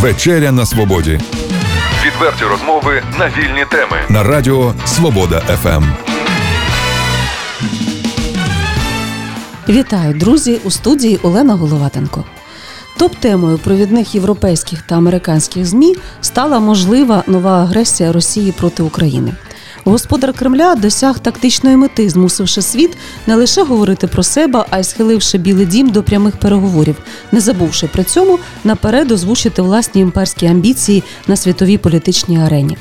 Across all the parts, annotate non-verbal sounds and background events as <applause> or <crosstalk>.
Вечеря на свободі. Відверті розмови на вільні теми на Радіо Свобода ФМ. Вітаю, друзі! У студії Олена Головатенко. Топ-темою провідних європейських та американських змі стала можлива нова агресія Росії проти України. Господар Кремля досяг тактичної мети, змусивши світ не лише говорити про себе, а й схиливши Білий Дім до прямих переговорів, не забувши при цьому наперед озвучити власні імперські амбіції на світовій політичній арені.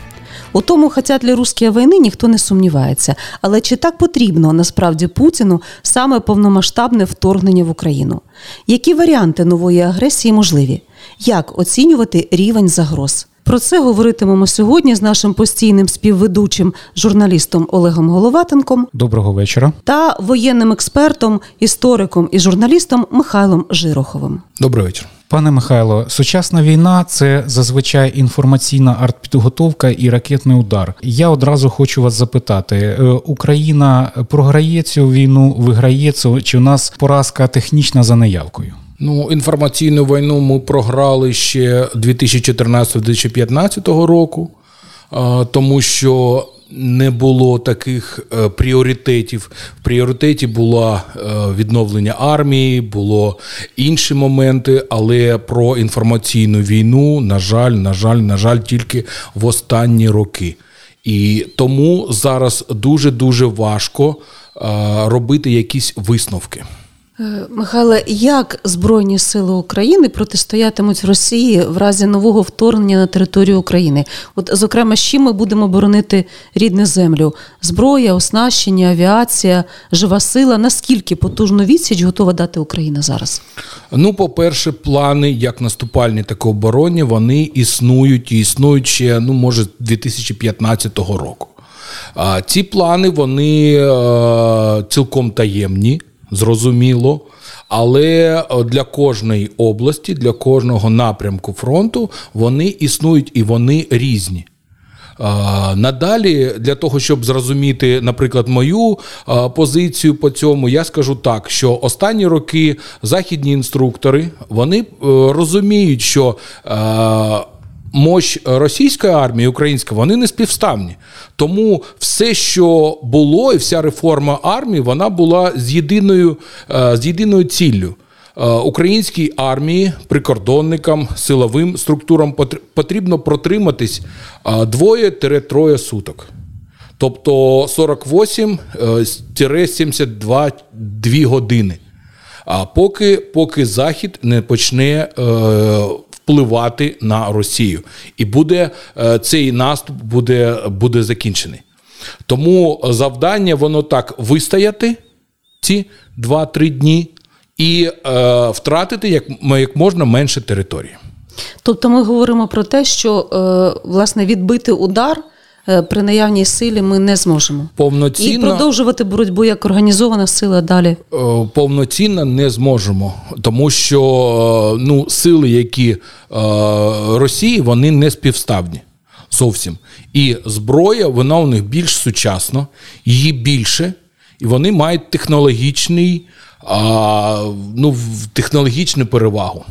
У тому хотять ли русські війни ніхто не сумнівається. Але чи так потрібно насправді Путіну саме повномасштабне вторгнення в Україну? Які варіанти нової агресії можливі? Як оцінювати рівень загроз? Про це говоритимемо сьогодні з нашим постійним співведучим журналістом Олегом Головатенком. Доброго вечора. Та воєнним експертом, істориком і журналістом Михайлом Жироховим. Добрий вечір. Пане Михайло, сучасна війна це зазвичай інформаційна артпідготовка і ракетний удар. Я одразу хочу вас запитати: е, Україна програє цю війну, виграє цю, чи у нас поразка технічна за наявкою? Ну, інформаційну війну ми програли ще 2014-2015 року, тому що не було таких е, пріоритетів. В пріоритеті було е, відновлення армії, було інші моменти, але про інформаційну війну, на жаль, на жаль, на жаль, тільки в останні роки. І тому зараз дуже дуже важко е, робити якісь висновки. Е, Михайле, як Збройні сили України протистоятимуть Росії в разі нового вторгнення на територію України? От, зокрема, з чим ми будемо боронити рідну землю? Зброя, оснащення, авіація, жива сила. Наскільки потужну відсіч готова дати Україна зараз? Ну, по-перше, плани як наступальні, так і оборонні, вони існують і існують ще, ну, може, 2015 року. А Ці плани вони е, цілком таємні зрозуміло. Але е, для кожної області, для кожного напрямку фронту вони існують і вони різні. Надалі, для того, щоб зрозуміти, наприклад, мою позицію по цьому, я скажу так, що останні роки західні інструктори вони е, розуміють, що мощ російської армії, української, вони не співставні. Тому все, що було, і вся реформа армії, вона була з єдиною, е, з єдиною ціллю. Е, українській армії, прикордонникам, силовим структурам потрібно протриматись е, двоє-троє суток. Тобто 48-72 години. А поки поки Захід не почне впливати на Росію, і буде е, цей наступ буде, буде закінчений. Тому завдання воно так вистояти ці 2-3 дні і е, втратити як, як можна менше території. Тобто ми говоримо про те, що е, власне відбити удар. Е, при наявній силі ми не зможемо повноцінно і продовжувати боротьбу як організована сила далі. Е, повноцінно не зможемо, тому що е, ну сили, які Росії, вони не співставні зовсім. І зброя, вона у них більш сучасна, її більше, і вони мають технологічний, ну, технологічну перевагу.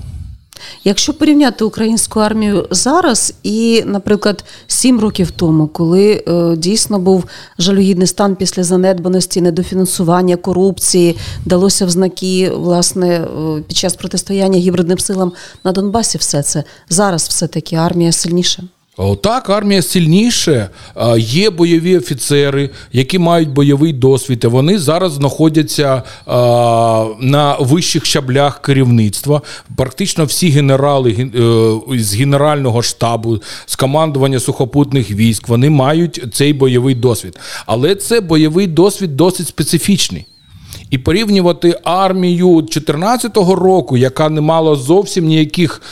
Якщо порівняти українську армію зараз і, наприклад, сім років тому, коли е, дійсно був жалюгідний стан після занедбаності, недофінансування, корупції, далося в знаки власне е, під час протистояння гібридним силам на Донбасі, все це зараз все таки армія сильніша. Так, армія сильніше. Є бойові офіцери, які мають бойовий досвід. і Вони зараз знаходяться на вищих щаблях керівництва. Практично всі генерали е, з генерального штабу, з командування сухопутних військ, вони мають цей бойовий досвід. Але це бойовий досвід досить специфічний. І порівнювати армію 2014 року, яка не мала зовсім ніяких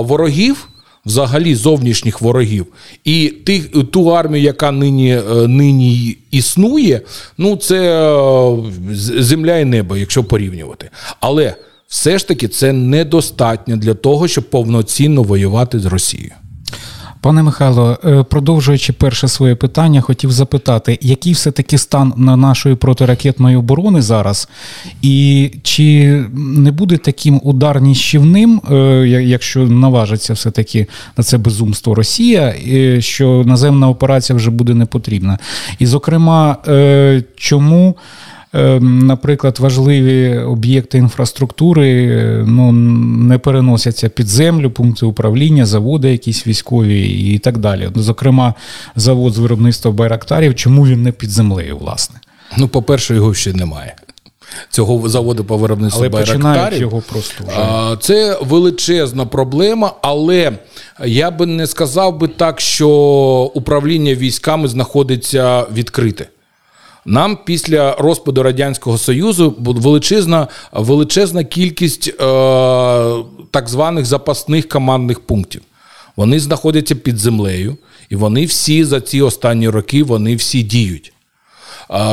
ворогів взагалі зовнішніх ворогів. І тих, ту армію, яка нині е, нині існує, ну це е, земля і небо, якщо порівнювати. Але все ж таки це недостатньо для того, щоб повноцінно воювати з Росією. Пане Михайло, е, продовжуючи перше своє питання, хотів запитати, який все-таки стан на нашої протиракетної оборони зараз, і чи не буде таким удар ніщівним, е, якщо наважиться все-таки на це безумство Росія, е, що наземна операція вже буде не потрібна? І, зокрема, чому? Е, Наприклад, важливі об'єкти інфраструктури е, ну, не переносяться під землю, пункти управління, заводи якісь військові і так далі. Зокрема, завод з виробництва байрактарів, чому він не під землею, власне? Ну, по-перше, його ще немає. Цього заводу по виробництву Але байрактарів. його просто вже. Це величезна проблема, але я би не сказав би так, що управління військами знаходиться відкрите. Нам після розпаду Радянського Союзу величезна, величезна кількість е, так званих запасних командних пунктів. Вони знаходяться під землею, і вони всі за ці останні роки вони всі діють.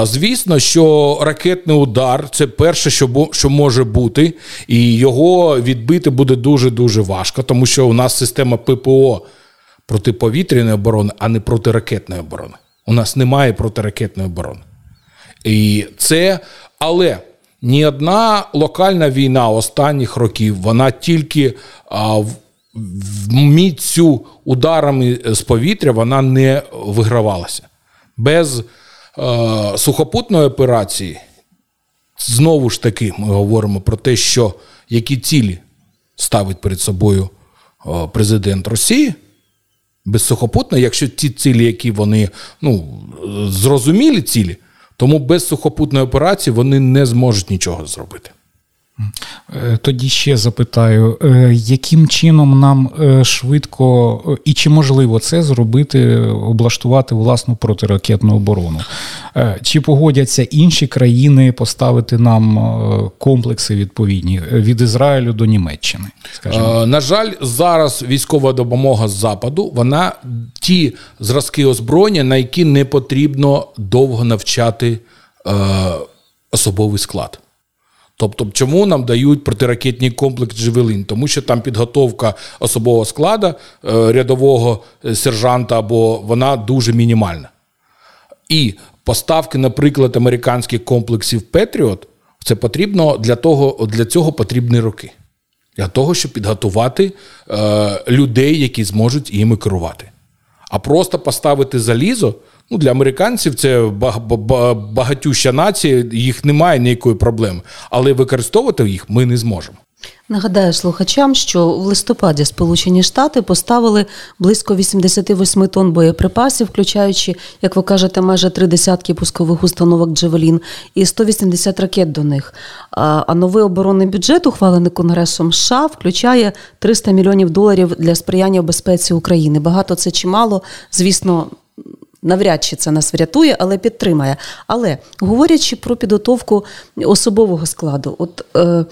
Звісно, що ракетний удар це перше, що що може бути, і його відбити буде дуже дуже важко, тому що у нас система ППО протиповітряної оборони, а не протиракетної оборони. У нас немає протиракетної оборони. І це, але ні одна локальна війна останніх років, вона тільки а, в, міцю ударами з повітря вона не вигравалася. Без е, сухопутної операції, знову ж таки, ми говоримо про те, що які цілі ставить перед собою президент Росії. Без сухопутної, якщо ті цілі, які вони ну, зрозумілі цілі, тому без сухопутної операції вони не зможуть нічого зробити. Е, Тоді ще запитаю, е, яким чином нам е, швидко і чи можливо це зробити, облаштувати власну протиракетну оборону? Чи погодяться інші країни поставити нам комплекси відповідні від Ізраїлю до Німеччини? Скажімо, на жаль, зараз військова допомога з западу, вона ті зразки озброєння, на які не потрібно довго навчати особовий склад. Тобто, чому нам дають протиракетний комплекс Джевелін? Тому що там підготовка особового складу, е, рядового е, сержанта, або вона дуже мінімальна. І поставки, наприклад, американських комплексів Петріот, це потрібно для того, для цього потрібні роки. Для того, щоб підготувати е, людей, які зможуть їми керувати. А просто поставити залізо. Ну, для американців це баг- багатюща нація, їх немає ніякої проблеми. Але використовувати їх ми не зможемо. Нагадаю слухачам, що в листопаді Сполучені Штати поставили близько 88 тонн боєприпасів, включаючи, як ви кажете, майже три десятки пускових установок Джевелін і 180 ракет до них. А а новий оборонний бюджет, ухвалений Конгресом США, включає 300 мільйонів доларів для сприяння безпеці України. Багато це чимало, звісно. Навряд чи це нас врятує, але підтримає. Але говорячи про підготовку особового складу, от е,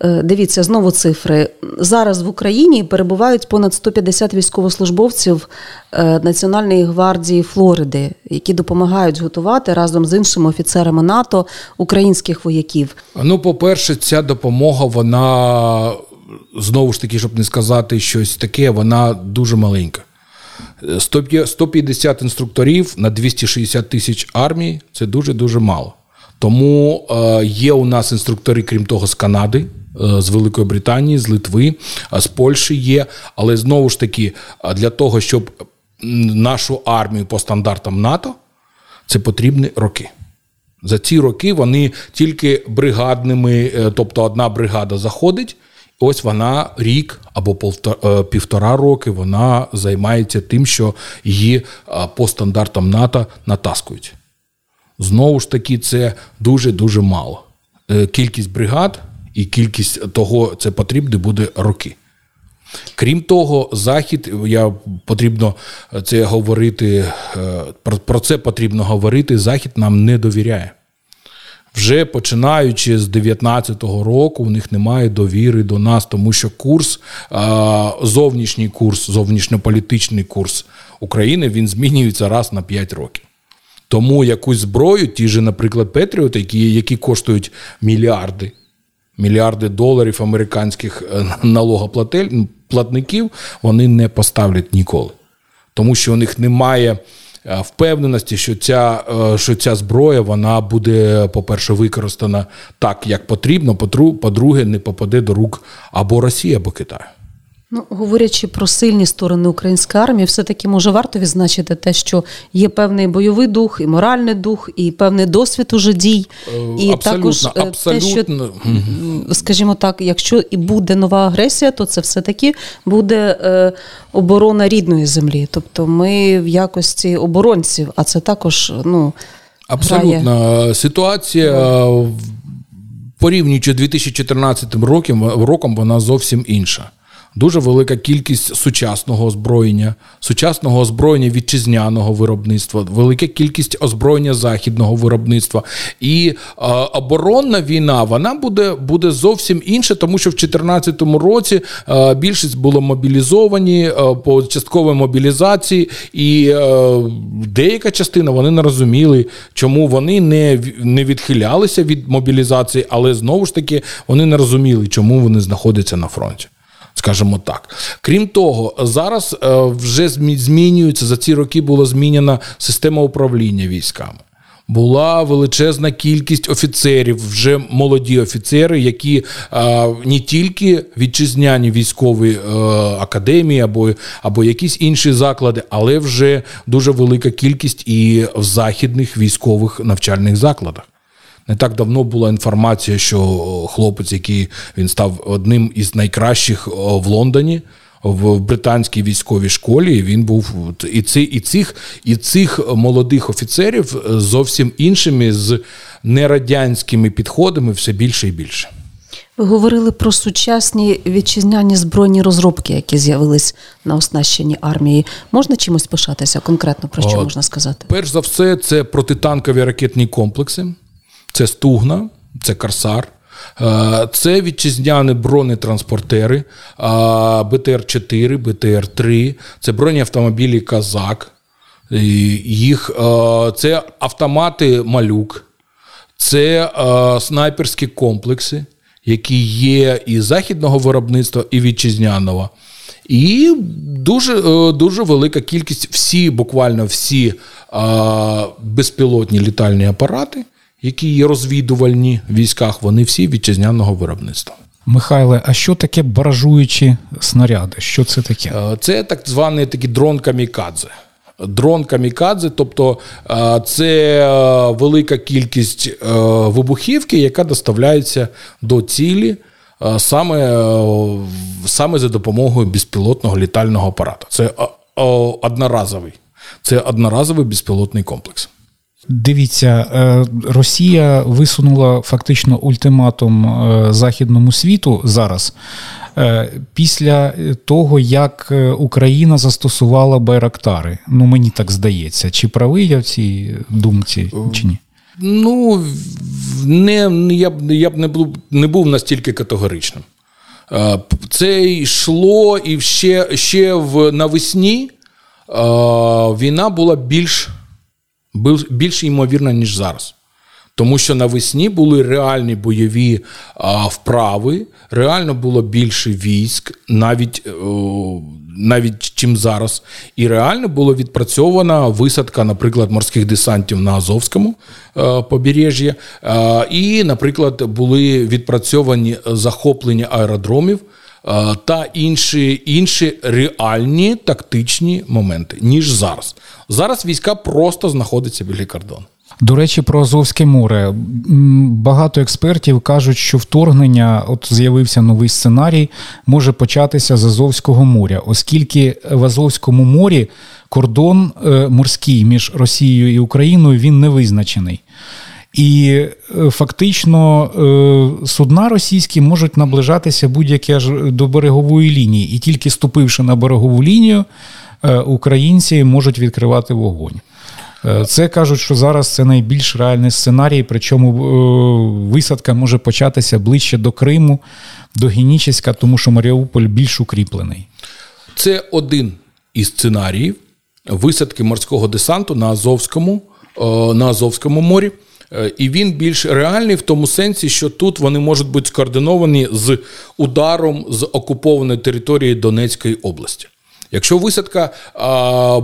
е, дивіться знову цифри. Зараз в Україні перебувають понад 150 військовослужбовців е, Національної гвардії Флориди, які допомагають готувати разом з іншими офіцерами НАТО українських вояків. Ну, по-перше, ця допомога, вона знову ж таки, щоб не сказати щось таке, вона дуже маленька. 100 150 інструкторів на 260 тисяч армії це дуже-дуже мало. Тому е, є у нас інструктори, крім того, з Канади, е, з Великої Британії, з Литви, е, з Польщі є. Але знову ж таки, для того, щоб нашу армію по стандартам НАТО, це потрібні роки. За ці роки вони тільки бригадними, тобто одна бригада заходить, ось вона рік або е, півтора роки вона займається тим, що її е, по стандартам НАТО натаскують. Знову ж таки, це дуже-дуже мало. Е, Кількість бригад і кількість того, це потрібно буде роки. Крім того, захід я потрібно це говорити. про це потрібно говорити. Захід нам не довіряє. Вже починаючи з 19-го року, у них немає довіри до нас, тому що курс, зовнішній курс, зовнішньополітичний курс України він змінюється раз на 5 років. Тому якусь зброю, ті ж, наприклад, Петріот, які, які коштують мільярди, мільярди доларів американських е, налогоплательників, вони не поставлять ніколи. тому що у них немає. Е, Впевненості, що ця, е, що ця зброя вона буде, по-перше, використана так, як потрібно, по-друге, не попаде до рук або Росії, або Китаю. Ну, говорячи про сильні сторони української армії, все-таки може варто відзначити те, що є певний бойовий дух, і моральний дух, і певний досвід уже дій. І Е, абсолютно, також е, те, що, абсолютно. скажімо так, якщо і буде нова агресія, то це все-таки буде е, оборона рідної землі. Тобто ми в якості оборонців, а це також ну, грає. Абсолютно. Ситуація е, в- порівнюючи 2014 роком, роком, вона зовсім інша. Дуже велика кількість сучасного озброєння, сучасного озброєння вітчизняного виробництва, велика кількість озброєння західного виробництва. І е, оборонна війна вона буде, буде зовсім інша, тому що в 2014 році е, більшість було мобілізовані е, по частковій мобілізації, і е, деяка частина вони не розуміли, чому вони не, не відхилялися від мобілізації, але знову ж таки вони не розуміли, чому вони знаходяться на фронті. Скажімо так. Крім того, зараз е, вже змі- змінюється за ці роки була змінена система управління військами. Була величезна кількість офіцерів, вже молоді офіцери, які е, не тільки вітчизняні військові е, академії або, або якісь інші заклади, але вже дуже велика кількість і в західних військових навчальних закладах. Не так давно була інформація, що хлопець, який він став одним із найкращих в Лондоні. В британській військовій школі він був і ці, і цих, і цих молодих офіцерів е, зовсім іншими з нерадянськими підходами все більше і більше. Ви говорили про сучасні вітчизняні збройні розробки, які з'явились на оснащенні армії. Можна чимось пишатися конкретно про що О, можна сказати? Перш за все, це протитанкові ракетні комплекси, це Стугна, це Корсар. е, Це вітчизняні бронетранспортери е, БТР-4, БТР-3, це бронеавтомобілі Казак, їх, е, це автомати Малюк, це е, снайперські комплекси, які є і західного виробництва, і вітчизняного. І дуже, дуже велика кількість, всі, буквально всі безпілотні літальні апарати, які є розвідувальні в військах, вони всі вітчизняного виробництва. Михайле, а що таке баражуючі снаряди? Що це таке? Е, Це так званий такий дрон камікадзе. Дрон камікадзе, тобто е, це е, велика кількість вибухівки, яка доставляється до цілі саме, саме за допомогою безпілотного літального апарату. Це одноразовий. Це одноразовий безпілотний комплекс. Дивіться, е, Росія висунула фактично ультиматум е, західному світу зараз. е, Після того, як Україна застосувала байрактари, ну мені так здається, чи правий я в цій думці, чи ні? Ну, не, я б, я б не, був, не був настільки категоричним. Це йшло і ще, ще в навесні війна була більш, бил- більш ймовірна, ніж зараз. Тому що навесні були реальні бойові а, вправи, реально було більше військ, навіть, о, навіть чим зараз. І реально було відпрацьована висадка, наприклад, морських десантів на Азовському е, побережжі. Е, і, наприклад, були відпрацьовані захоплення аеродромів. е, Та інші, інші реальні тактичні моменти, ніж зараз. Зараз війська просто знаходяться біля кордону. До речі, про Азовське море. Багато експертів кажуть, що вторгнення, от з'явився новий сценарій, може початися з Азовського моря, оскільки в Азовському морі кордон е, морський між Росією і Україною він не визначений. І е, фактично е, судна російські можуть наближатися будь-яке аж до берегової лінії, і тільки ступивши на берегову лінію, українці можуть відкривати вогонь. Е, Це кажуть, що зараз це найбільш реальний сценарій, причому е, висадка може початися ближче до Криму, до Генічеська, тому що Маріуполь більш укріплений. Це один із сценаріїв висадки морського десанту на Азовському, е, на Азовському морі. Е, І він більш реальний в тому сенсі, що тут вони можуть бути скоординовані з ударом з окупованої території Донецької області. Якщо висадка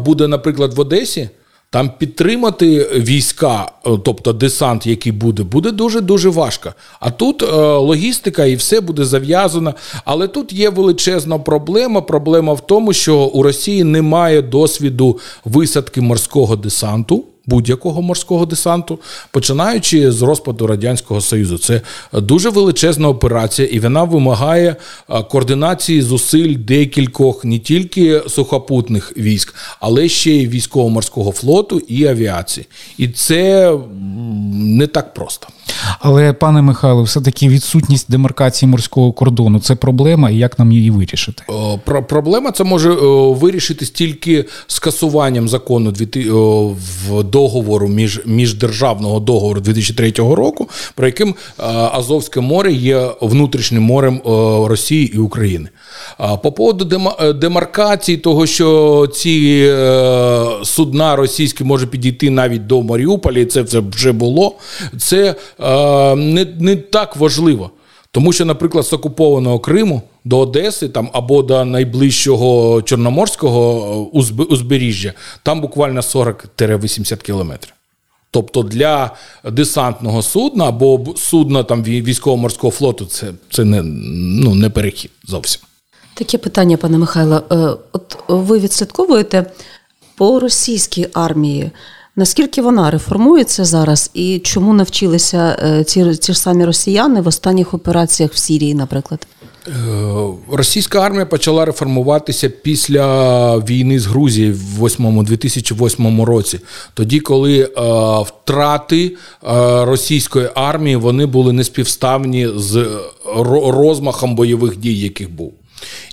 буде, наприклад, в Одесі, там підтримати війська, е, тобто десант, який буде, буде дуже дуже важко. А тут е, логістика і все буде зав'язано. Але тут є величезна проблема. Проблема в тому, що у Росії немає досвіду висадки морського десанту. Будь-якого морського десанту, починаючи з розпаду радянського союзу, це дуже величезна операція, і вона вимагає е, координації зусиль декількох не тільки сухопутних військ, але ще й військово-морського флоту і авіації. І це не так просто. Але, пане Михайло, все-таки відсутність демаркації морського кордону це проблема, і як нам її вирішити? Про проблема це може вирішитись тільки скасуванням закону о, в договору між міждержавного договору 2003 року, про яким е, Азовське море є внутрішнім морем Росії і України. По поводу е, демаркації, того, що ці е, судна російські може підійти навіть до Маріуполя, і це, вже було. Це е, не, не так важливо. Тому що, наприклад, з окупованого Криму до Одеси там або до найближчого Чорноморського узбережжя, там буквально 40-80 кілометрів. Тобто для десантного судна або судна там військово-морського флоту це, це не, ну, не перехід зовсім. Таке питання, пане Михайло. Е, От ви відслідковуєте по російській армії. Наскільки вона реформується зараз, і чому навчилися е, ці, ці ж самі росіяни в останніх операціях в Сірії, наприклад? Е, Російська армія почала реформуватися після війни з Грузією в 8, 2008 році. Тоді, коли е, втрати е, російської армії вони були неспівставні з ро- розмахом бойових дій, яких був.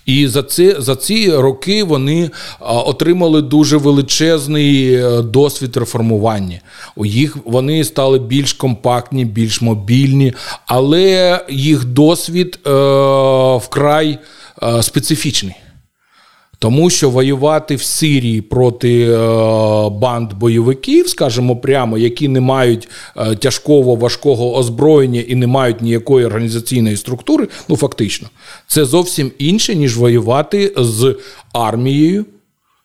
І за це за ці роки вони отримали дуже величезний е, досвід реформування. У їх вони стали більш компактні, більш мобільні, але їх досвід е, вкрай е, специфічний. Тому що воювати в Сирії проти е, банд бойовиків, скажімо прямо, які не мають е, тяжкого важкого озброєння і не мають ніякої організаційної структури, ну фактично, це зовсім інше, ніж воювати з армією,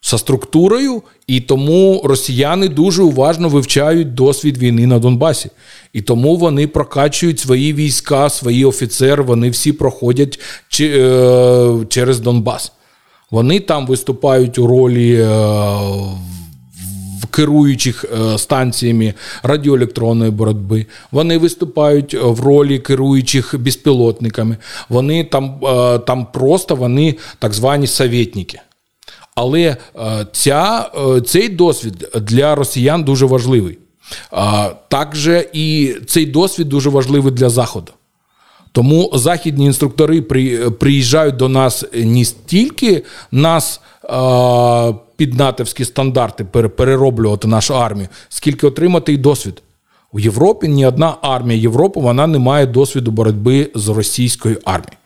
зі структурою, і тому росіяни дуже уважно вивчають досвід війни на Донбасі. І тому вони прокачують свої війська, свої офіцери, вони всі проходять е, через Донбас. Вони там виступають у ролі е, керуючих е, станціями радіоелектронної боротьби. Вони виступають в ролі керуючих безпілотниками. Вони там, е, там просто вони так звані совєтники. Але ця, цей досвід для росіян дуже важливий. Також і цей досвід дуже важливий для Заходу. Тому західні інструктори при, приїжджають до нас не стільки нас під натовські стандарти пере- перероблювати нашу армію, скільки отримати і досвід. У Європі ні одна армія Європи вона не має досвіду боротьби з російською армією.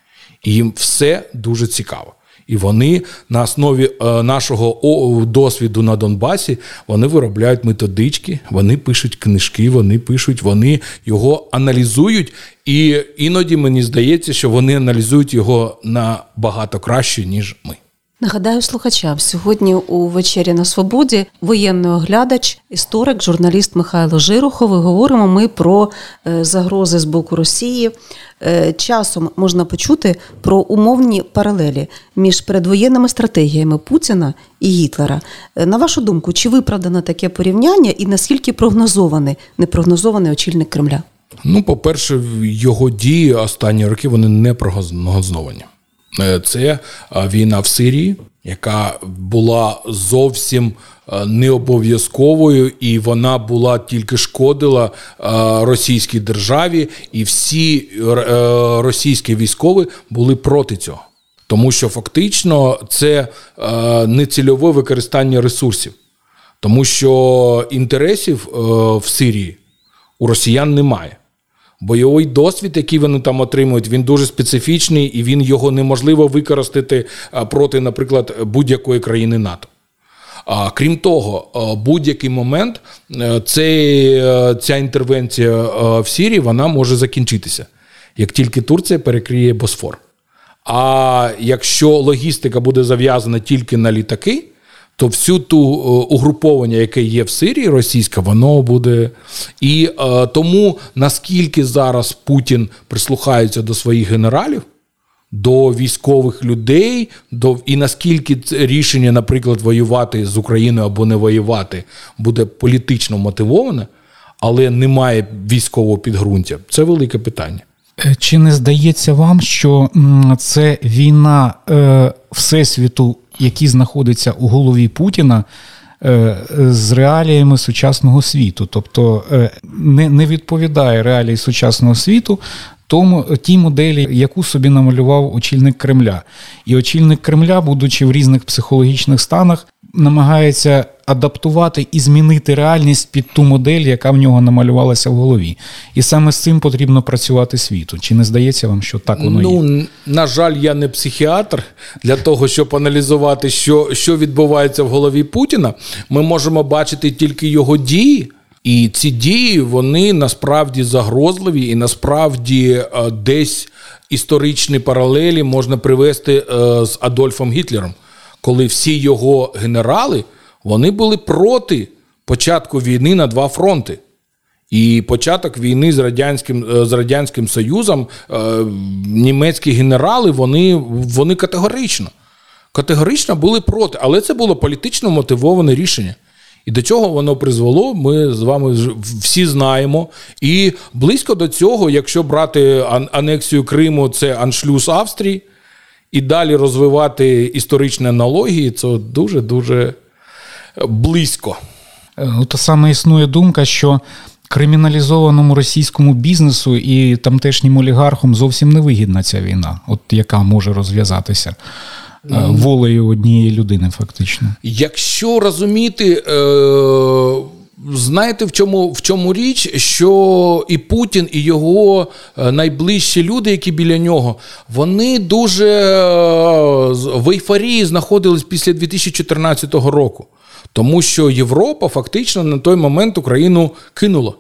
І їм все дуже цікаво. І вони на основі е, нашого досвіду на Донбасі вони виробляють методички, вони пишуть книжки, вони пишуть, вони його аналізують. І іноді мені здається, що вони аналізують його набагато краще, ніж ми. Нагадаю слухачам, сьогодні у вечері на свободі воєнний оглядач, історик, журналіст Михайло Жирухов. І Говоримо ми про е, загрози з боку Росії. Е, Часом можна почути про умовні паралелі між передвоєнними стратегіями Путіна і Гітлера. Е, На вашу думку, чи виправдано таке порівняння і наскільки прогнозований непрогнозований очільник Кремля? Ну, по-перше, його дії останні роки вони не прогнозовані. Е, Це е, війна в Сирії, яка була зовсім е, не обов'язковою, і вона була тільки шкодила російській державі, і всі російські військові були проти цього. Тому що фактично це е, нецільове використання ресурсів, тому що інтересів в Сирії у росіян немає. Бойовий досвід, який вони там отримують, він дуже специфічний і він його неможливо використати проти, наприклад, будь-якої країни НАТО. Крім того, будь-який момент е, цей, е, ця інтервенція е, в Сирії вона може закінчитися, як тільки Турція перекриє Босфор. А якщо логістика буде зав'язана тільки на літаки, то всю ту е, угруповання, яке є в Сирії, російське, воно буде. І е, тому наскільки зараз Путін прислухається до своїх генералів, до військових людей, до і наскільки рішення, наприклад, воювати з Україною або не воювати, буде політично мотивоване, але немає військового підґрунтя, це велике питання. Е, Чи не здається вам, що це війна е, всесвіту, який знаходиться у голові Путіна? е, З реаліями сучасного світу, тобто не, не відповідає реалії сучасного світу тому тій моделі, яку собі намалював очільник Кремля. І очільник Кремля, будучи в різних психологічних станах, намагається адаптувати і змінити реальність під ту модель, яка в нього намалювалася в голові. І саме з цим потрібно працювати світу. Чи не здається вам, що так воно ну, є? н- на жаль, я не психіатр для того, щоб аналізувати, що, що відбувається в голові Путіна. Ми можемо бачити тільки його дії. І ці дії вони насправді загрозливі, і насправді е, десь історичні паралелі можна привести е, з Адольфом Гітлером, коли всі його генерали вони були проти початку війни на два фронти. І початок війни з радянським е, з радянським Союзом е, німецькі генерали вони, вони категорично категорично були проти, але це було політично мотивоване рішення. І до чого воно призвело, ми з вами всі знаємо. І близько до цього, якщо брати анексію Криму, це аншлюз Австрії, і далі розвивати історичні аналогії, це дуже дуже близько. Е, Та саме існує думка, що криміналізованому російському бізнесу і тамтешнім олігархам зовсім не вигідна ця війна, от яка може розв'язатися е, волею однієї людини, фактично. Якщо розуміти, е, знаєте, в чому, в чому річ, що і Путін, і його найближчі люди, які біля нього, вони дуже в ейфорії знаходились після 2014 року. Тому що Європа фактично на той момент Україну кинула.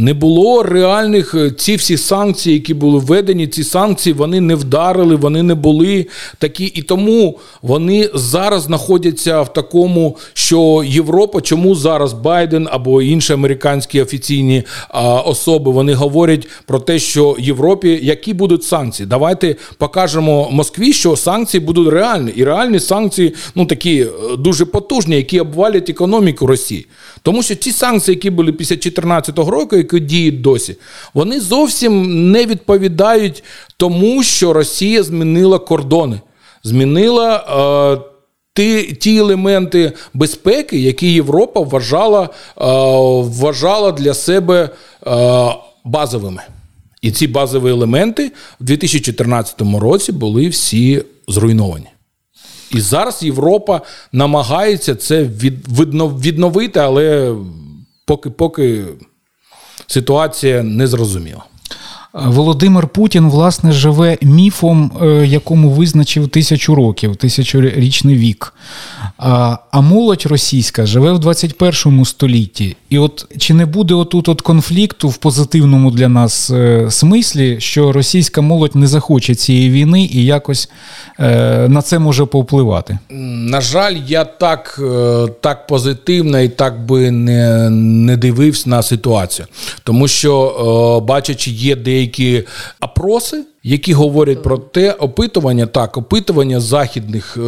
Не було реальних е, ці всі санкції, які були введені. Ці санкції вони не вдарили, вони не були такі. І тому вони зараз знаходяться в такому, що Європа, чому зараз Байден або інші американські офіційні а, особи вони говорять про те, що Європі які будуть санкції. Давайте покажемо Москві, що санкції будуть реальні, і реальні санкції, ну такі е, дуже потужні, які обвалять економіку Росії. Тому що ті санкції, які були після 2014 року, які діють досі, вони зовсім не відповідають тому, що Росія змінила кордони, змінила е, ті, ті елементи безпеки, які Європа вважала, е, вважала для себе е, базовими. І ці базові елементи в 2014 році були всі зруйновані. І зараз Європа намагається це від, відновити, але поки, поки ситуація не зрозуміла. Володимир Путін, власне, живе міфом, е, якому визначив тисячу років, тисячорічний вік. А, молодь російська живе в 21 столітті. І от чи не буде отут от конфлікту в позитивному для нас е, смислі, що російська молодь не захоче цієї війни і якось е, на це може повпливати? На жаль, я так, е, так позитивно і так би не, не дивився на ситуацію. Тому що, е, бачачи, є деякі опроси, які говорять про те, опитування, так, опитування західних, е,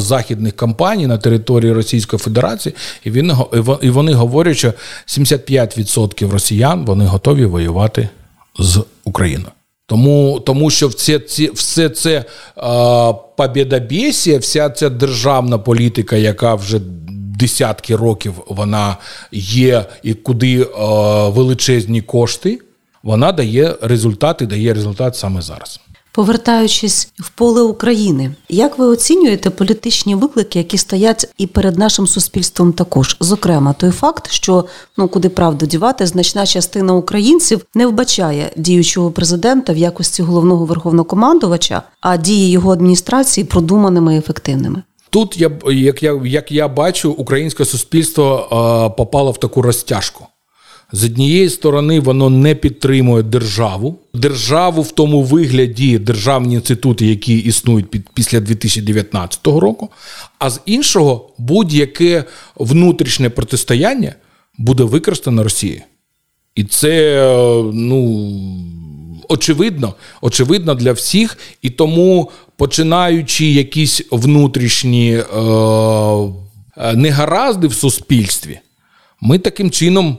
західних компаній на території Російської Федерації, і, він, і вони говорять, що 75% росіян вони готові воювати з Україною. Тому, тому що все, ці, все це е, побєдобєсія, вся ця державна політика, яка вже десятки років вона є, і куди е, величезні кошти, вона дає результат і дає результат саме зараз. Повертаючись в поле України, як ви оцінюєте політичні виклики, які стоять і перед нашим суспільством також? Зокрема, той факт, що ну куди правду дівати, значна частина українців не вбачає діючого президента в якості головного верховнокомандувача, а дії його адміністрації продуманими і ефективними. Тут я як я, як я бачу, українське суспільство е, попало в таку розтяжку. З однієї сторони, воно не підтримує державу, державу в тому вигляді державні інститути, які існують під після 2019 року. А з іншого, будь-яке внутрішнє протистояння буде використано Росією. І це ну очевидно, очевидно для всіх, і тому, починаючи якісь внутрішні е, е негаразди в суспільстві, ми таким чином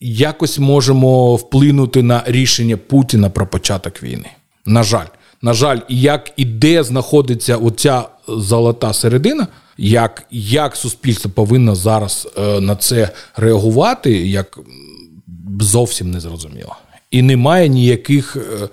якось можемо вплинути на рішення Путіна про початок війни. На жаль, на жаль, як і де знаходиться оця золота середина, як як суспільство повинно зараз е, на це реагувати, як зовсім не зрозуміло. І немає ніяких е,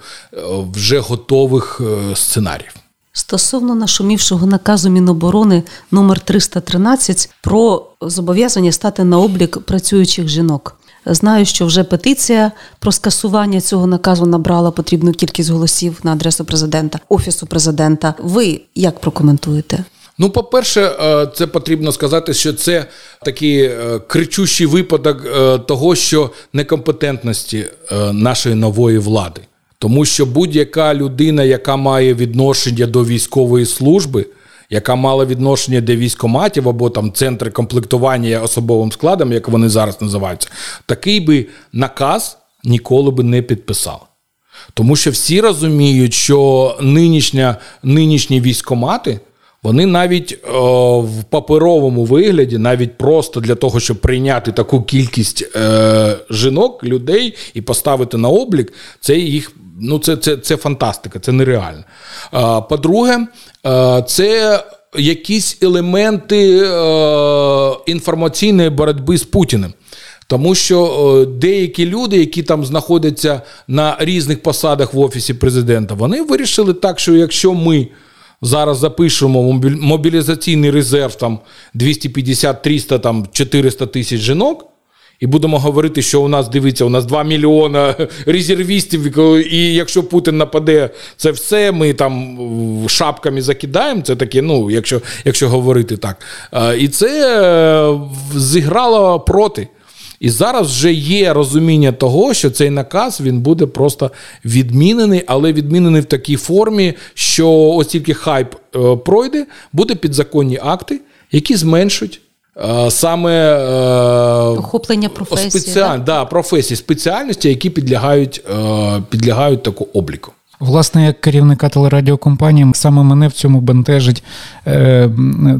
вже готових е, сценаріїв. Стосовно нашумівшого наказу Міноборони номер 313 про зобов'язання стати на облік працюючих жінок. Знаю, що вже петиція про скасування цього наказу набрала потрібну кількість голосів на адресу президента, офісу президента. Ви як прокоментуєте? Ну, по-перше, е, це потрібно сказати, що це такий е, кричущий випадок е, того, що некомпетентності нашої нової влади. Тому що будь-яка людина, яка має відношення до військової служби, яка мала відношення до військоматів або там центри комплектування особовим складом, як вони зараз називаються, такий би наказ ніколи би не підписав. Тому що всі розуміють, що нинішня, нинішні військомати. Вони навіть о, в паперовому вигляді, навіть просто для того, щоб прийняти таку кількість е, жінок, людей і поставити на облік, це їх ну це це, це фантастика, це нереально. Е, по-друге, е, це якісь елементи е, інформаційної боротьби з Путіним. Тому що деякі люди, які там знаходяться на різних посадах в офісі президента, вони вирішили так, що якщо ми зараз запишемо мобілізаційний резерв там 250, 300, там 400 тисяч жінок. І будемо говорити, що у нас дивиться, у нас 2 мільйона <laughs> резервістів, і якщо Путін нападе, це все ми там шапками закидаємо. Це таке, ну, якщо якщо говорити так. І це е, зіграло проти. І зараз вже є розуміння того, що цей наказ він буде просто відмінений, але відмінений в такій формі, що ось тільки хайп е, пройде, буде підзаконні акти, які зменшують. Е, саме е, охоплення професії, спеціаль, да? Да, професії, спеціальності, які підлягають підлягають таку обліку. Власне, як керівника телерадіокомпанії, саме мене в цьому бентежить е,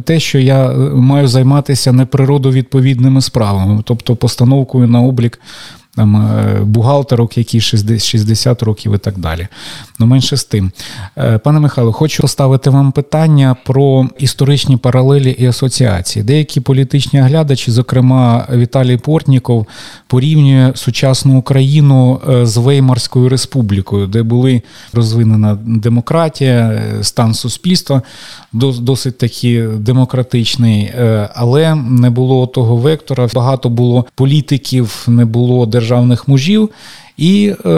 те, що я маю займатися неприродовідповідними справами, тобто постановкою на облік там е, бухгалтерок, які 60 років і так далі. Ну, менше з тим. Е, пане Михайло, хочу поставити вам питання про історичні паралелі і асоціації. Деякі політичні оглядачі, зокрема Віталій Портніков, порівнює сучасну Україну е, з Веймарською республікою, де були розвинена демократія, стан суспільства, досить таки демократичний, але не було того вектора. Багато було політиків, не було держави державних мужів, і е,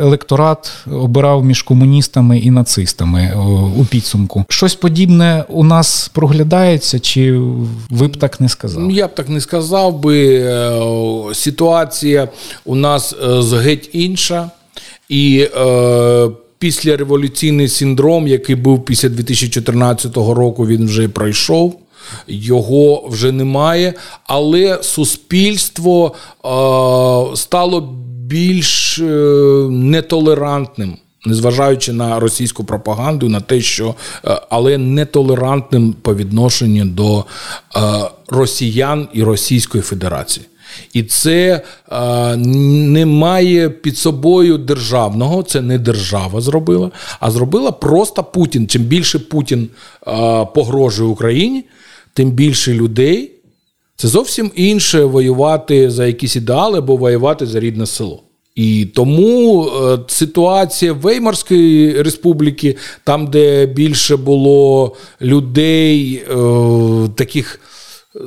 електорат обирав між комуністами і нацистами е, у підсумку. Щось подібне у нас проглядається, чи ви б так не сказали? Я б так не сказав би. Е, ситуація у нас геть інша. І е, після революційний синдром, який був після 2014 року, він вже пройшов його вже немає, але суспільство е, стало більш е, нетолерантним. Незважаючи на російську пропаганду, на те, що е, але нетолерантним по відношенню до росіян і Російської Федерації. І це е, не має під собою державного, це не держава зробила, а зробила просто Путін. Чим більше Путін е, погрожує Україні, тим більше людей. Це зовсім інше воювати за якісь ідеали або воювати за рідне село. І тому е, ситуація Веймарської республіки, там, де більше було людей, е, таких,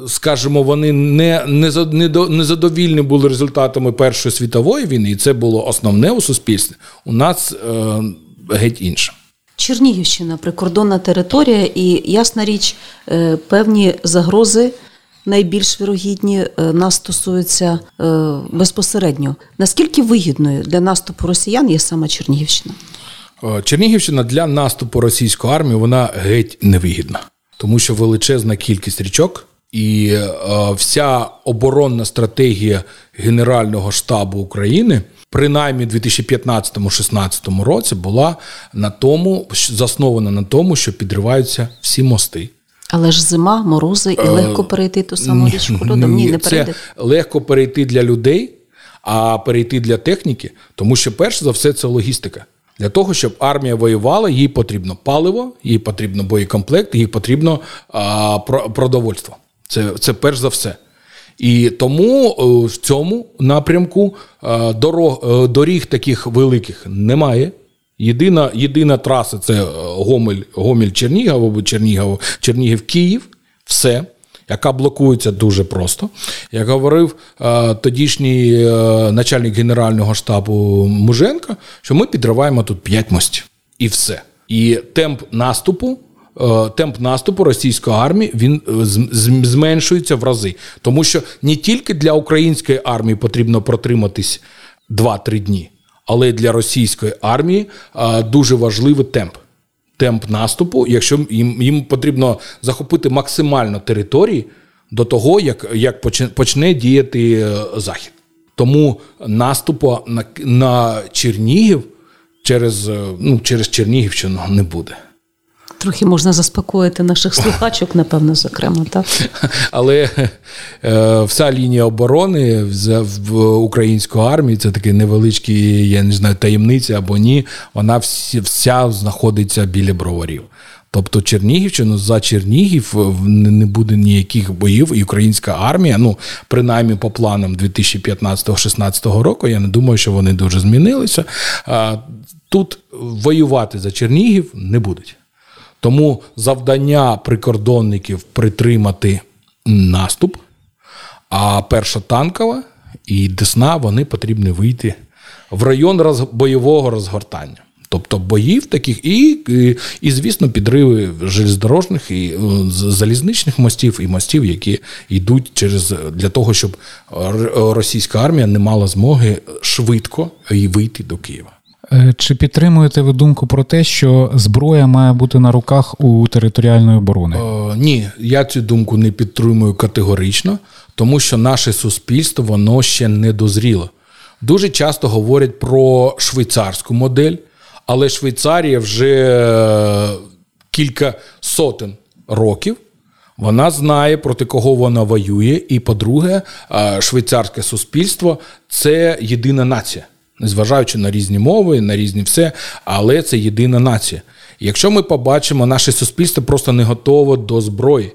скажімо, вони не, не, задовільні були результатами Першої світової війни, і це було основне у суспільстві. У нас е, геть інше. Чернігівщина прикордонна територія, і ясна річ, е, певні загрози найбільш вірогідні е, нас стосуються е, безпосередньо. Наскільки вигідною для наступу росіян є саме Чернігівщина? Чернігівщина для наступу російської армії вона геть невигідна, тому що величезна кількість річок і вся оборонна стратегія Генерального штабу України. Принаймні, в 2015-16 році була на тому, заснована на тому, що підриваються всі мости. Але ж зима, морози і легко перейти ту саму річку льодом. Ні, не це легко перейти для людей, а перейти для техніки, тому що перш за все це логістика. Для того, щоб армія воювала, їй потрібно паливо, їй потрібно боєкомплект, їй потрібно а, про- продовольство. Це, це перш за все. І тому е, в цьому напрямку е, дорог, е, доріг таких великих немає. Єдина, єдина траса це Гомель, Гомель Чернігів або Чернігів, Чернігів Київ. Все. Яка блокується дуже просто. Як говорив е, тодішній е, начальник Генерального штабу Муженко, що ми підриваємо тут 5 мостів. І все. І темп наступу темп наступу російської армії він е, зменшується в рази. Тому що не тільки для української армії потрібно протриматись 2-3 дні, але й для російської армії е, дуже важливий темп. Темп наступу, якщо їм, їм потрібно захопити максимально території до того, як, як почне, діяти е, Захід. Тому наступу на, на Чернігів через, е, ну, через Чернігівщину не буде. Трохи можна заспокоїти наших слухачок, напевно, зокрема, так? Але е, вся лінія оборони в, в української армії це такий невеличкий, я не знаю, таємниця або ні. Вона всі, вся знаходиться біля броварів. Тобто Чернігівщину за Чернігів не не буде ніяких боїв, і українська армія, ну принаймні по планам 2015-16 року, я не думаю, що вони дуже змінилися. Тут воювати за Чернігів не будуть. Тому завдання прикордонників притримати наступ, а перша танкова і Десна вони потрібні вийти в район роз, бойового розгортання. Тобто боїв таких, і, і, і звісно, підриви железнодорожних і е, залізничних мостів і мостів, які йдуть через для того, щоб російська армія не мала змоги швидко вийти до Києва. Е, Чи підтримуєте ви думку про те, що зброя має бути на руках у територіальної оборони? Е, ні, я цю думку не підтримую категорично, тому що наше суспільство воно ще не дозріло. Дуже часто говорять про швейцарську модель, але Швейцарія вже е, кілька сотень років. Вона знає, проти кого вона воює. І, по-друге, швейцарське суспільство це єдина нація, незважаючи на різні мови, на різні все, але це єдина нація. Якщо ми побачимо, наше суспільство просто не готове до зброї.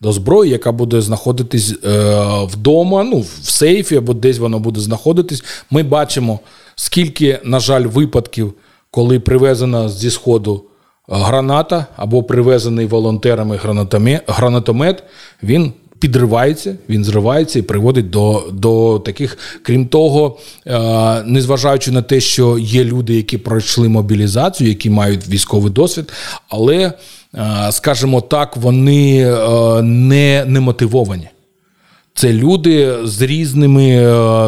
До зброї, яка буде знаходитись е, вдома, ну, в сейфі або десь воно буде знаходитись. Ми бачимо, скільки, на жаль, випадків, коли привезена зі сходу граната або привезений волонтерами гранатомет він підривається, він зривається і приводить до, до таких. Крім того, е, незважаючи на те, що є люди, які пройшли мобілізацію, які мають військовий досвід, але, е, скажімо так, вони е, не, не мотивовані. Це люди з різними.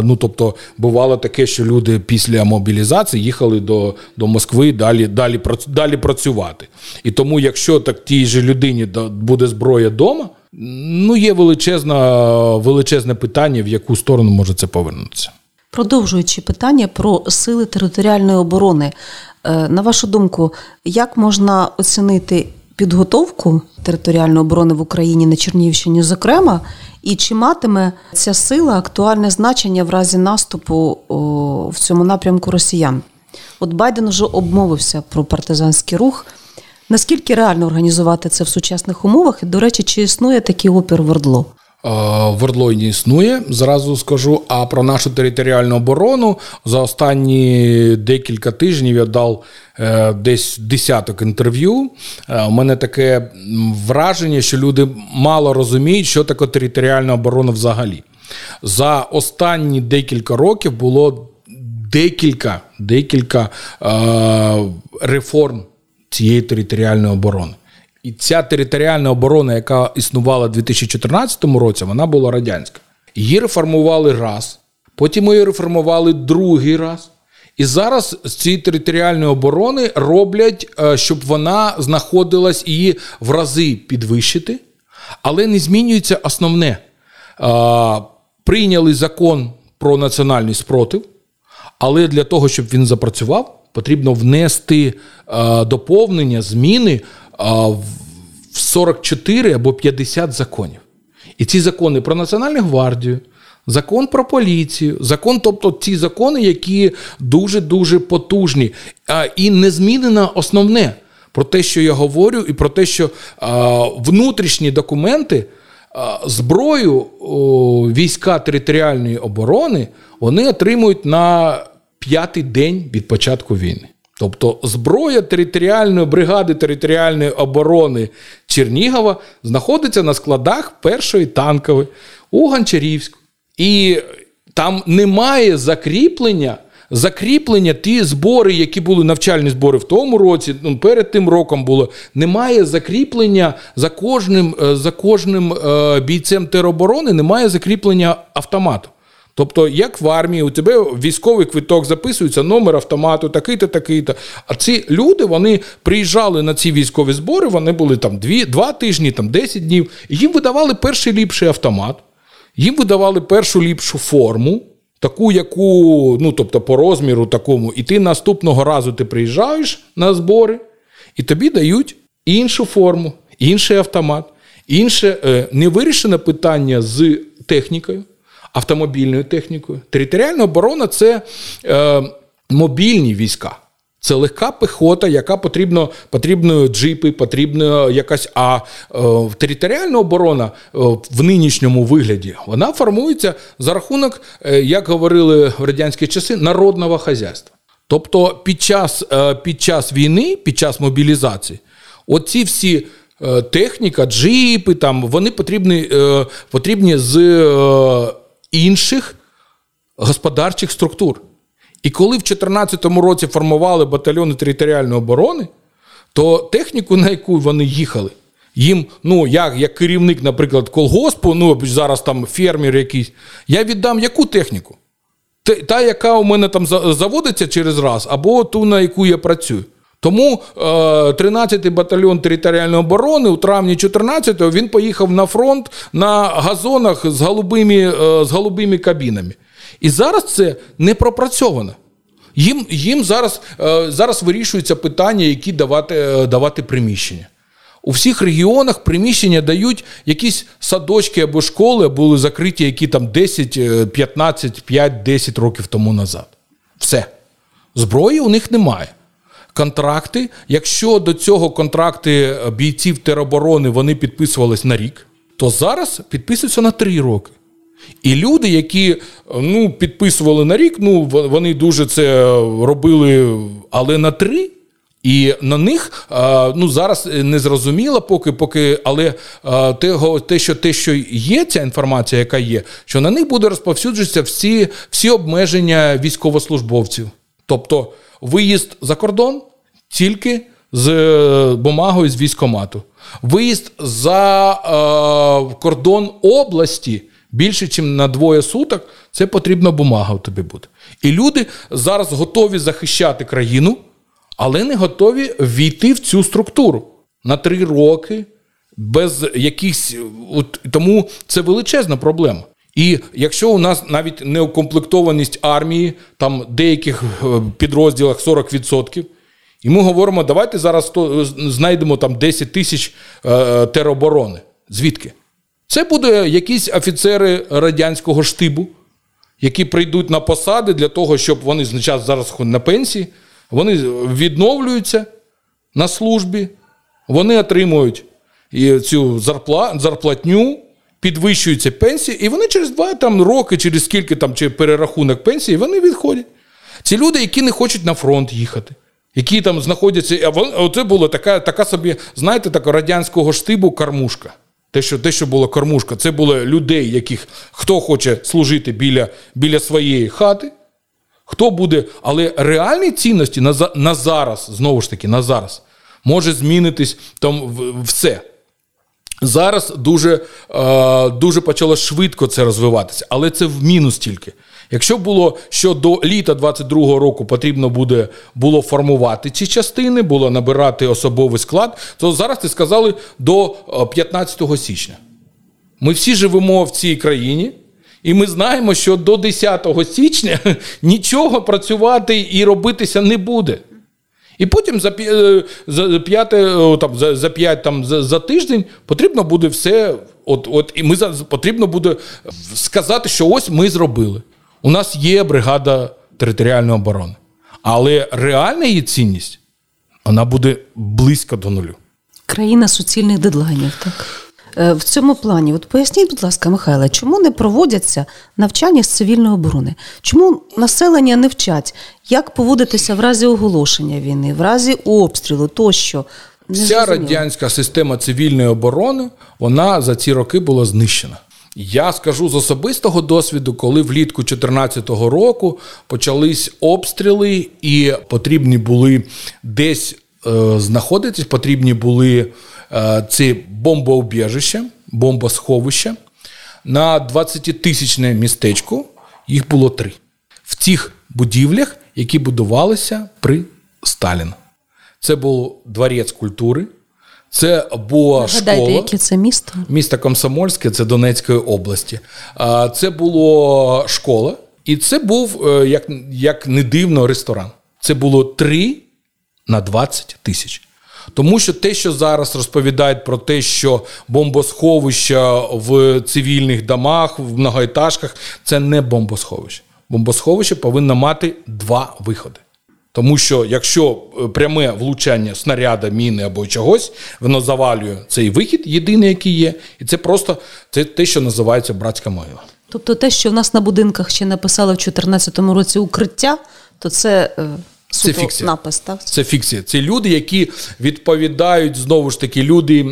Ну тобто, бувало таке, що люди після мобілізації їхали до, до Москви далі, далі, далі працювати. І тому, якщо так тій же людині буде зброя вдома, ну є величезна, величезне питання, в яку сторону може це повернутися. Продовжуючи питання про сили територіальної оборони, Е, на вашу думку, як можна оцінити підготовку територіальної оборони в Україні на Чернігівщині, зокрема, і чи матиме ця сила актуальне значення в разі наступу в цьому напрямку росіян? От Байден вже обмовився про партизанський рух. Наскільки реально організувати це в сучасних умовах? І, до речі, чи існує такий опір в Ордло? Е, В Ордлої не існує, зразу скажу. А про нашу територіальну оборону за останні декілька тижнів я дав е, десь десяток інтерв'ю. Е, У мене таке враження, що люди мало розуміють, що таке територіальна оборона взагалі. За останні декілька років було декілька, декілька е, реформ цієї територіальної оборони. І ця територіальна оборона, яка існувала у 2014 році, вона була радянська. Її реформували раз, потім її реформували другий раз. І зараз з цієї територіальної оборони роблять, е, щоб вона знаходилась її в рази підвищити, але не змінюється основне. Е, Прийняли закон про національний спротив, але для того, щоб він запрацював, потрібно внести е, доповнення, зміни е, в 44 або 50 законів. І ці закони про Національну гвардію, закон про поліцію, закон, тобто ці закони, які дуже-дуже потужні. І не змінено основне про те, що я говорю, і про те, що а, внутрішні документи. Зброю війська територіальної оборони вони отримують на п'ятий день від початку війни. Тобто зброя територіальної бригади територіальної оборони Чернігова знаходиться на складах першої танкової у Гончарівську. І там немає закріплення. Закріплення ті збори, які були навчальні збори в тому році, ну, перед тим роком було, немає закріплення за кожним, е, за кожним е, бійцем тероборони, немає закріплення автомату. Тобто, як в армії, у тебе військовий квиток записується, номер автомату, такий-то, такий-то. А ці люди вони приїжджали на ці військові збори, вони були там дві, два тижні, там 10 днів, і їм видавали перший ліпший автомат, їм видавали першу ліпшу форму, таку, яку, ну тобто по розміру такому, і ти наступного разу ти приїжджаєш на збори, і тобі дають іншу форму, інший автомат, інше е, невирішене питання з технікою автомобільною технікою. Територіальна оборона це е, мобільні війська. Це легка пехота, яка потрібно, потрібно джипи, потрібна якась. А е, територіальна оборона е, в нинішньому вигляді вона формується за рахунок, е, як говорили в радянські часи, народного хазяйства. Тобто під час, е, під час війни, під час мобілізації, оці всі е, техніка, джипи, там, вони потрібні, е, потрібні з. Інших господарчих структур. І коли в 2014 році формували батальйони територіальної оборони, то техніку, на яку вони їхали, їм, ну, я, як керівник, наприклад, колгоспу, ну зараз там фермер якийсь, я віддам яку техніку? Та, яка у мене там заводиться через раз, або ту, на яку я працюю. Тому 13-й е, батальйон територіальної оборони у травні 14-го він поїхав на фронт на газонах з голубими, е, з голубими кабінами. І зараз це не пропрацьовано. Їм їм зараз е, зараз вирішується питання, які давати, давати приміщення. У всіх регіонах приміщення дають якісь садочки або школи, були закриті, які там 10, 15, 5, 10 років тому назад. Все. Зброї у них немає контракти. Якщо до цього контракти е, бійців тероборони вони підписувались на рік, то зараз підписуються на три роки. І люди, які е, ну, підписували на рік, ну вони дуже це робили, але на три. І на них е, ну зараз не зрозуміло, поки поки, але те, що те, що є, ця інформація, яка є, що на них буде розповсюджуватися всі, всі обмеження військовослужбовців. Тобто виїзд за кордон тільки з е, бумагою з військомату. Виїзд за е, кордон області більше, ніж на двоє суток, це потрібна бумага у тобі буде. І люди зараз готові захищати країну, але не готові війти в цю структуру на три роки. Без якихось тому це величезна проблема. І якщо у нас навіть неукомплектованість армії, там деяких е, підрозділах 40%, і ми говоримо, давайте зараз то, знайдемо там 10 тисяч е, тероборони. Звідки? Це буде якісь офіцери радянського штибу, які прийдуть на посади для того, щоб вони зараз на пенсії, вони відновлюються на службі, вони отримують цю зарплатню підвищуються пенсії, і вони через два там роки, через скільки там чи перерахунок пенсії, вони відходять. Ці люди, які не хочуть на фронт їхати, які там знаходяться. Оце це була така така собі, знаєте, така радянського штибу кормушка. Те, що те, що була кормушка, це було людей, яких хто хоче служити біля біля своєї хати, хто буде. Але реальні цінності на на зараз, знову ж таки, на зараз, може змінитись там все. Зараз дуже, е, дуже почало швидко це розвиватися, але це в мінус тільки. Якщо було, що до літа 22-го року потрібно буде було формувати ці частини, було набирати особовий склад, то зараз ти сказали до е, 15 січня. Ми всі живемо в цій країні, і ми знаємо, що до 10 січня <laughs> нічого працювати і робитися не буде. І потім за, е, за п'яте, там, за, за п'ять там, за, за тиждень потрібно буде все. От, от, і ми потрібно буде сказати, що ось ми зробили. У нас є бригада територіальної оборони. Але реальна її цінність вона буде близько до нулю. Країна суцільних дедлайнів, так. Е, В цьому плані, от поясніть, будь ласка, Михайле, чому не проводяться навчання з цивільної оборони? Чому населення не вчать, як поводитися в разі оголошення війни, в разі обстрілу тощо? Не Вся зрозуміло. радянська система цивільної оборони вона за ці роки була знищена. Я скажу з особистого досвіду, коли влітку 2014 року почались обстріли, і потрібні були десь е, знаходитись, потрібні були ці бомбоубіжища, бомбосховища. На 20-тисячне містечко їх було три. В цих будівлях, які будувалися при Сталіна. Це був дворець культури, це була Нагадайте, школа. яке це місто? Місто Комсомольське, це Донецької області. Це була школа, і це був, е, як, як не дивно, ресторан. Це було 3 на 20 тисяч. Тому що те, що зараз розповідають про те, що бомбосховища в цивільних домах, в многоетажках, це не бомбосховище. Бомбосховище повинно мати два виходи. Тому що якщо е, пряме влучання снаряда, міни або чогось, воно завалює цей вихід, єдиний, який є, і це просто це те, що називається братська могила. Тобто те, що в нас на будинках ще написали в 2014 році укриття, то це, е, суто фікція. напис, так? Це фікція. Це люди, які відповідають знову ж таки, люди,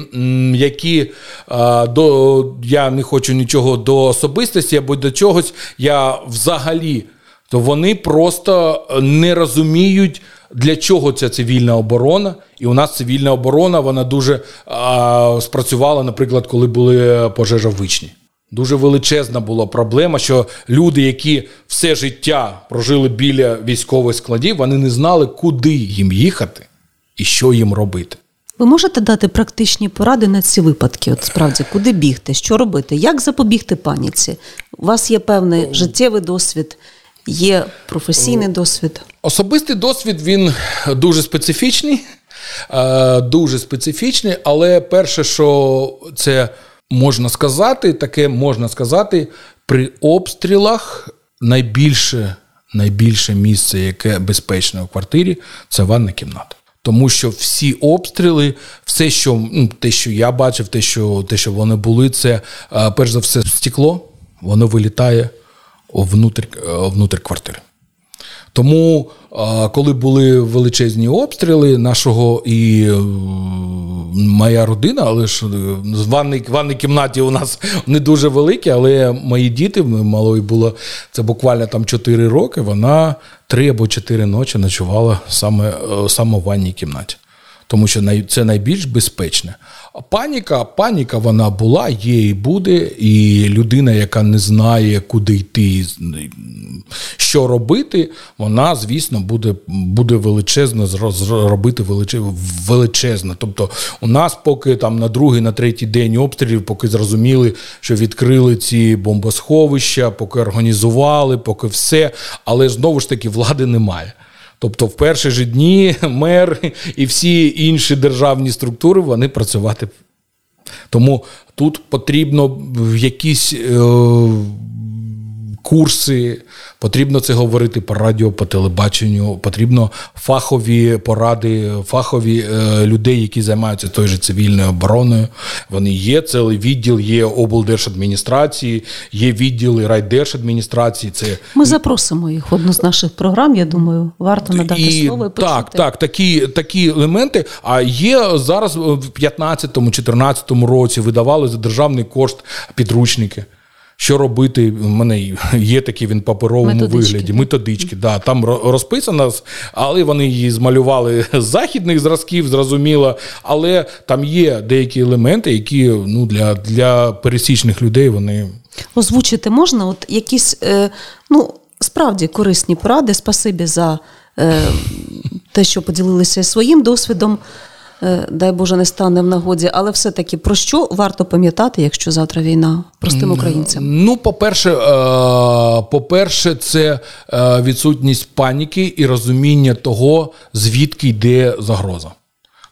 які а, до я не хочу нічого до особистості або до чогось. Я взагалі, то вони просто не розуміють. Для чого ця цивільна оборона? І у нас цивільна оборона вона дуже а, спрацювала, наприклад, коли були пожежа в Вичні. Дуже величезна була проблема, що люди, які все життя прожили біля військових складів, вони не знали, куди їм їхати і що їм робити. Ви можете дати практичні поради на ці випадки? От справді, куди бігти, що робити, як запобігти паніці? У вас є певний життєвий досвід, є професійний досвід. Особистий досвід він дуже специфічний, е, дуже специфічний, але перше, що це можна сказати, таке можна сказати, при обстрілах найбільше, найбільше місце, яке безпечне у квартирі, це ванна кімната. Тому що всі обстріли, все, що ну, те, що я бачив, те, що те, що вони були, це е, перш за все стекло, воно вилітає внутрь, е, внутрь квартири. Тому, коли були величезні обстріли нашого і е, моя родина, але ж е, в ванній, ванній кімнаті у нас <laughs> не дуже великі, але мої діти, малої було це буквально там 4 роки, вона 3 або 4 ночі ночувала саме, е, саме в ванній кімнаті. Тому що це найбільш безпечне. Паніка, паніка вона була, є і буде. І людина, яка не знає, куди йти, що робити, вона, звісно, буде, буде величезно зробити величезно. Тобто, у нас, поки там на другий, на третій день обстрілів, поки зрозуміли, що відкрили ці бомбосховища, поки організували, поки все, але знову ж таки влади немає. Тобто, в перші ж дні <laughs> мер і всі інші державні структури вони працювати. Тому тут потрібно якісь е, курси, потрібно це говорити по радіо, по телебаченню, потрібно фахові поради, фахові е, людей, які займаються тою же цивільною обороною. Вони є, цілий відділ, є облдержадміністрації, є відділи райдержадміністрації. Це Ми запросимо їх в одну з наших програм. Я думаю, варто надати і, слово і почути. так, так, такі, такі елементи. А є зараз в 15-14 році видавали за державний кошт підручники. Що робити? У мене <laughs> є такі він паперовому Методички, вигляді, методички. Да, там ро- розписано, але вони її змалювали <laughs> з західних зразків, зрозуміло. Але там є деякі елементи, які ну, для, для пересічних людей вони Озвучити можна от якісь е, ну, справді корисні поради. Спасибі за е, те, що поділилися своїм досвідом. Е, дай Боже, не стане в нагоді, але все-таки про що варто пам'ятати, якщо завтра війна простим українцям? Ну, по-перше, е, по-перше, це е, відсутність паніки і розуміння того, звідки йде загроза.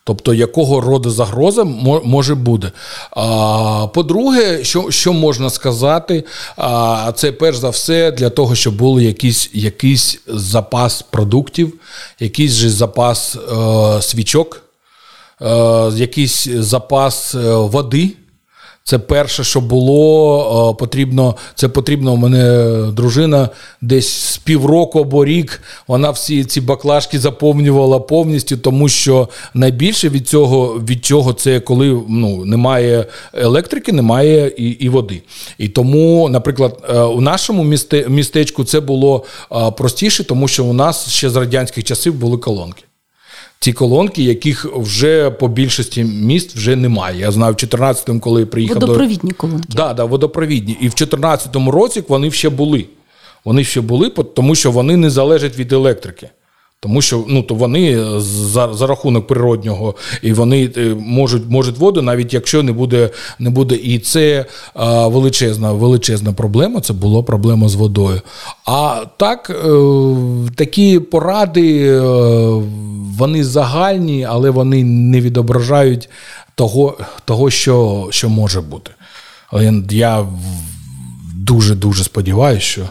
Тобто, якого роду загроза може бути. А, По-друге, що, що можна сказати, а, це перш за все для того, щоб був якийсь, якийсь запас продуктів, якийсь же запас е, свічок, якийсь запас е, води. Це перше, що було е, потрібно. Це потрібно. У мене дружина десь з півроку або рік. Вона всі ці баклажки заповнювала повністю, тому що найбільше від цього від цього це коли ну немає електрики, немає і, і води. І тому, наприклад, е, у нашому місте, містечку це було е, простіше, тому що у нас ще з радянських часів були колонки. Ті колонки, яких вже по більшості міст вже немає. Я знаю, в 14-му, коли приїхав до колонки. Да, да, водопровідні. І в 2014 році вони ще були. Вони ще були, тому що вони не залежать від електрики. Тому що ну, то вони за, за рахунок природнього і вони е, можуть, можуть воду, навіть якщо не буде. Не буде. І це а, величезна, величезна проблема. Це була проблема з водою. А так, е, такі поради, е, вони загальні, але вони не відображають того, того що, що може бути. Але я дуже дуже сподіваюся, що,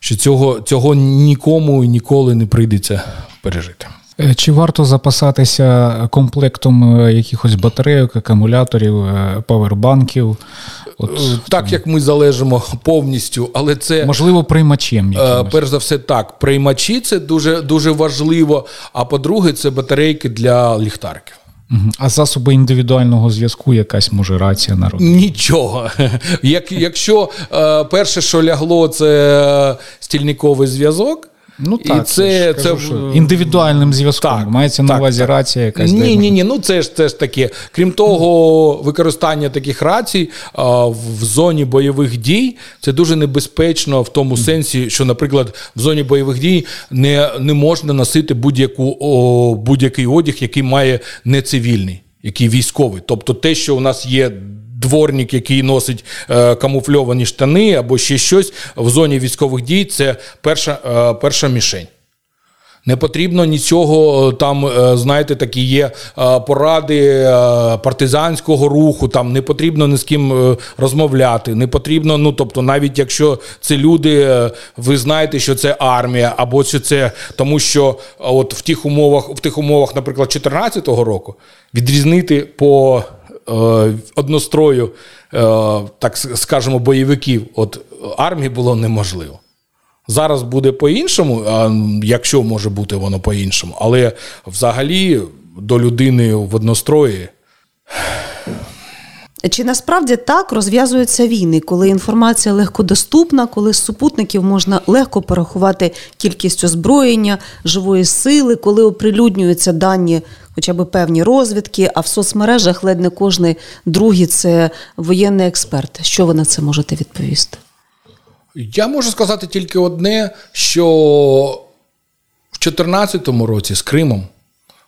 що цього, цього нікому і ніколи не прийдеться пережити. Е, Чи варто запасатися комплектом е, якихось батарейок, акумуляторів, е, павербанків? От, Е, Так як ми залежимо повністю, але це можливо, приймачем е, якимось. перш за все так. Приймачі це дуже, дуже важливо. А по-друге, це батарейки для ліхтариків. Мгм. А засоби індивідуального зв'язку, якась може рація народу. Нічого. <laughs> Як, якщо е, перше, що лягло, це стільниковий зв'язок. Ну і так, це, ж це, кажу, що індивідуальним зв'язком. Так, Мається на увазі так. рація якась. Ні, ні, ні. Ну це ж це ж таке. Крім того, використання таких рацій а, в зоні бойових дій це дуже небезпечно в тому сенсі, що, наприклад, в зоні бойових дій не, не можна носити будь-яку о, будь-який одяг, який має не цивільний, який військовий. Тобто, те, що у нас є. Дворник, який носить е, камуфльовані штани або ще щось в зоні військових дій, це перша, е, перша мішень. Не потрібно нічого е, там, знаєте, такі є поради партизанського руху. Там не потрібно ні з ким розмовляти. Не потрібно, ну тобто, навіть якщо це люди, ви знаєте, що це армія, або що це тому, що от в тих умовах, в тих умовах, наприклад, 2014 року, відрізнити по однострою, е, так скажемо, бойовиків от армії було неможливо. Зараз буде по-іншому, якщо може бути воно по-іншому. Але взагалі до людини в однострої Чи насправді так розв'язуються війни, коли інформація легкодоступна, коли з супутників можна легко порахувати кількість озброєння, живої сили, коли оприлюднюються дані, хоча б певні розвідки, а в соцмережах ледь не кожний другий це воєнний експерт. Що ви на це можете відповісти? Я можу сказати тільки одне: що в 2014 році з Кримом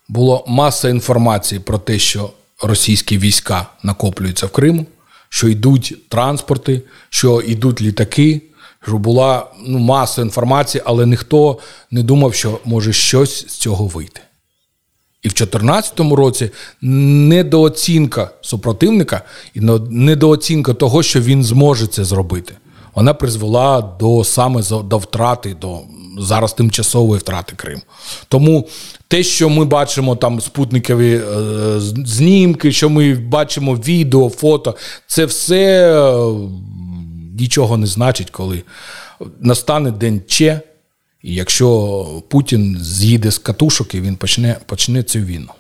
було маса інформації про те, що російські війська накоплюються в Криму, що йдуть транспорти, що йдуть літаки. Що була ну, маса інформації, але ніхто не думав, що може щось з цього вийти. І в 2014 році недооцінка супротивника і недооцінка того, що він зможе це зробити, вона призвела до саме до втрати, до зараз тимчасової втрати Криму. Тому те, що ми бачимо там спутникові е, знімки, що ми бачимо відео, фото, це все е, нічого не значить, коли настане день Че, і якщо Путін з'їде з катушок і він почне, почне цю війну.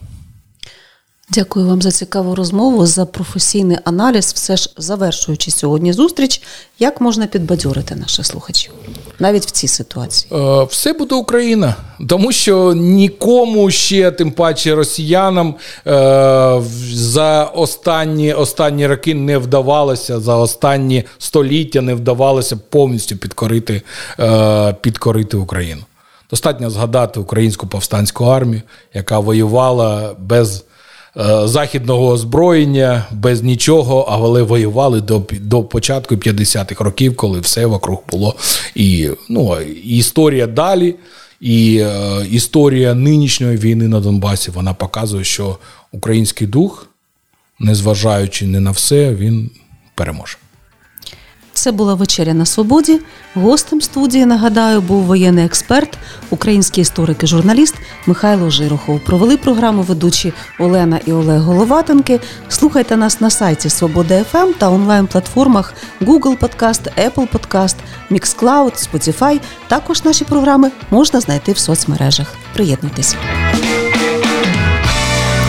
Дякую вам за цікаву розмову, за професійний аналіз. Все ж завершуючи сьогодні зустріч, як можна підбадьорити наших слухачів навіть в цій ситуації? Е, Все буде Україна, тому що нікому ще, тим паче росіянам, е, за останні, останні роки не вдавалося, за останні століття не вдавалося повністю підкорити, е, підкорити Україну. Достатньо згадати українську повстанську армію, яка воювала без західного озброєння, без нічого, але воювали до, до початку 50-х років, коли все вокруг було. І ну, історія далі, і е, історія нинішньої війни на Донбасі вона показує, що український дух, незважаючи не на все, він переможе. Це була вечеря на свободі. Гостем студії, нагадаю, був воєнний експерт, український історик і журналіст Михайло Жирохов. Провели програму ведучі Олена і Олег Головатенки. Слухайте нас на сайті Свобода ФМ та онлайн-платформах Google Podcast, Apple Podcast, Mixcloud, Spotify. Також наші програми можна знайти в соцмережах. Приєднуйтесь.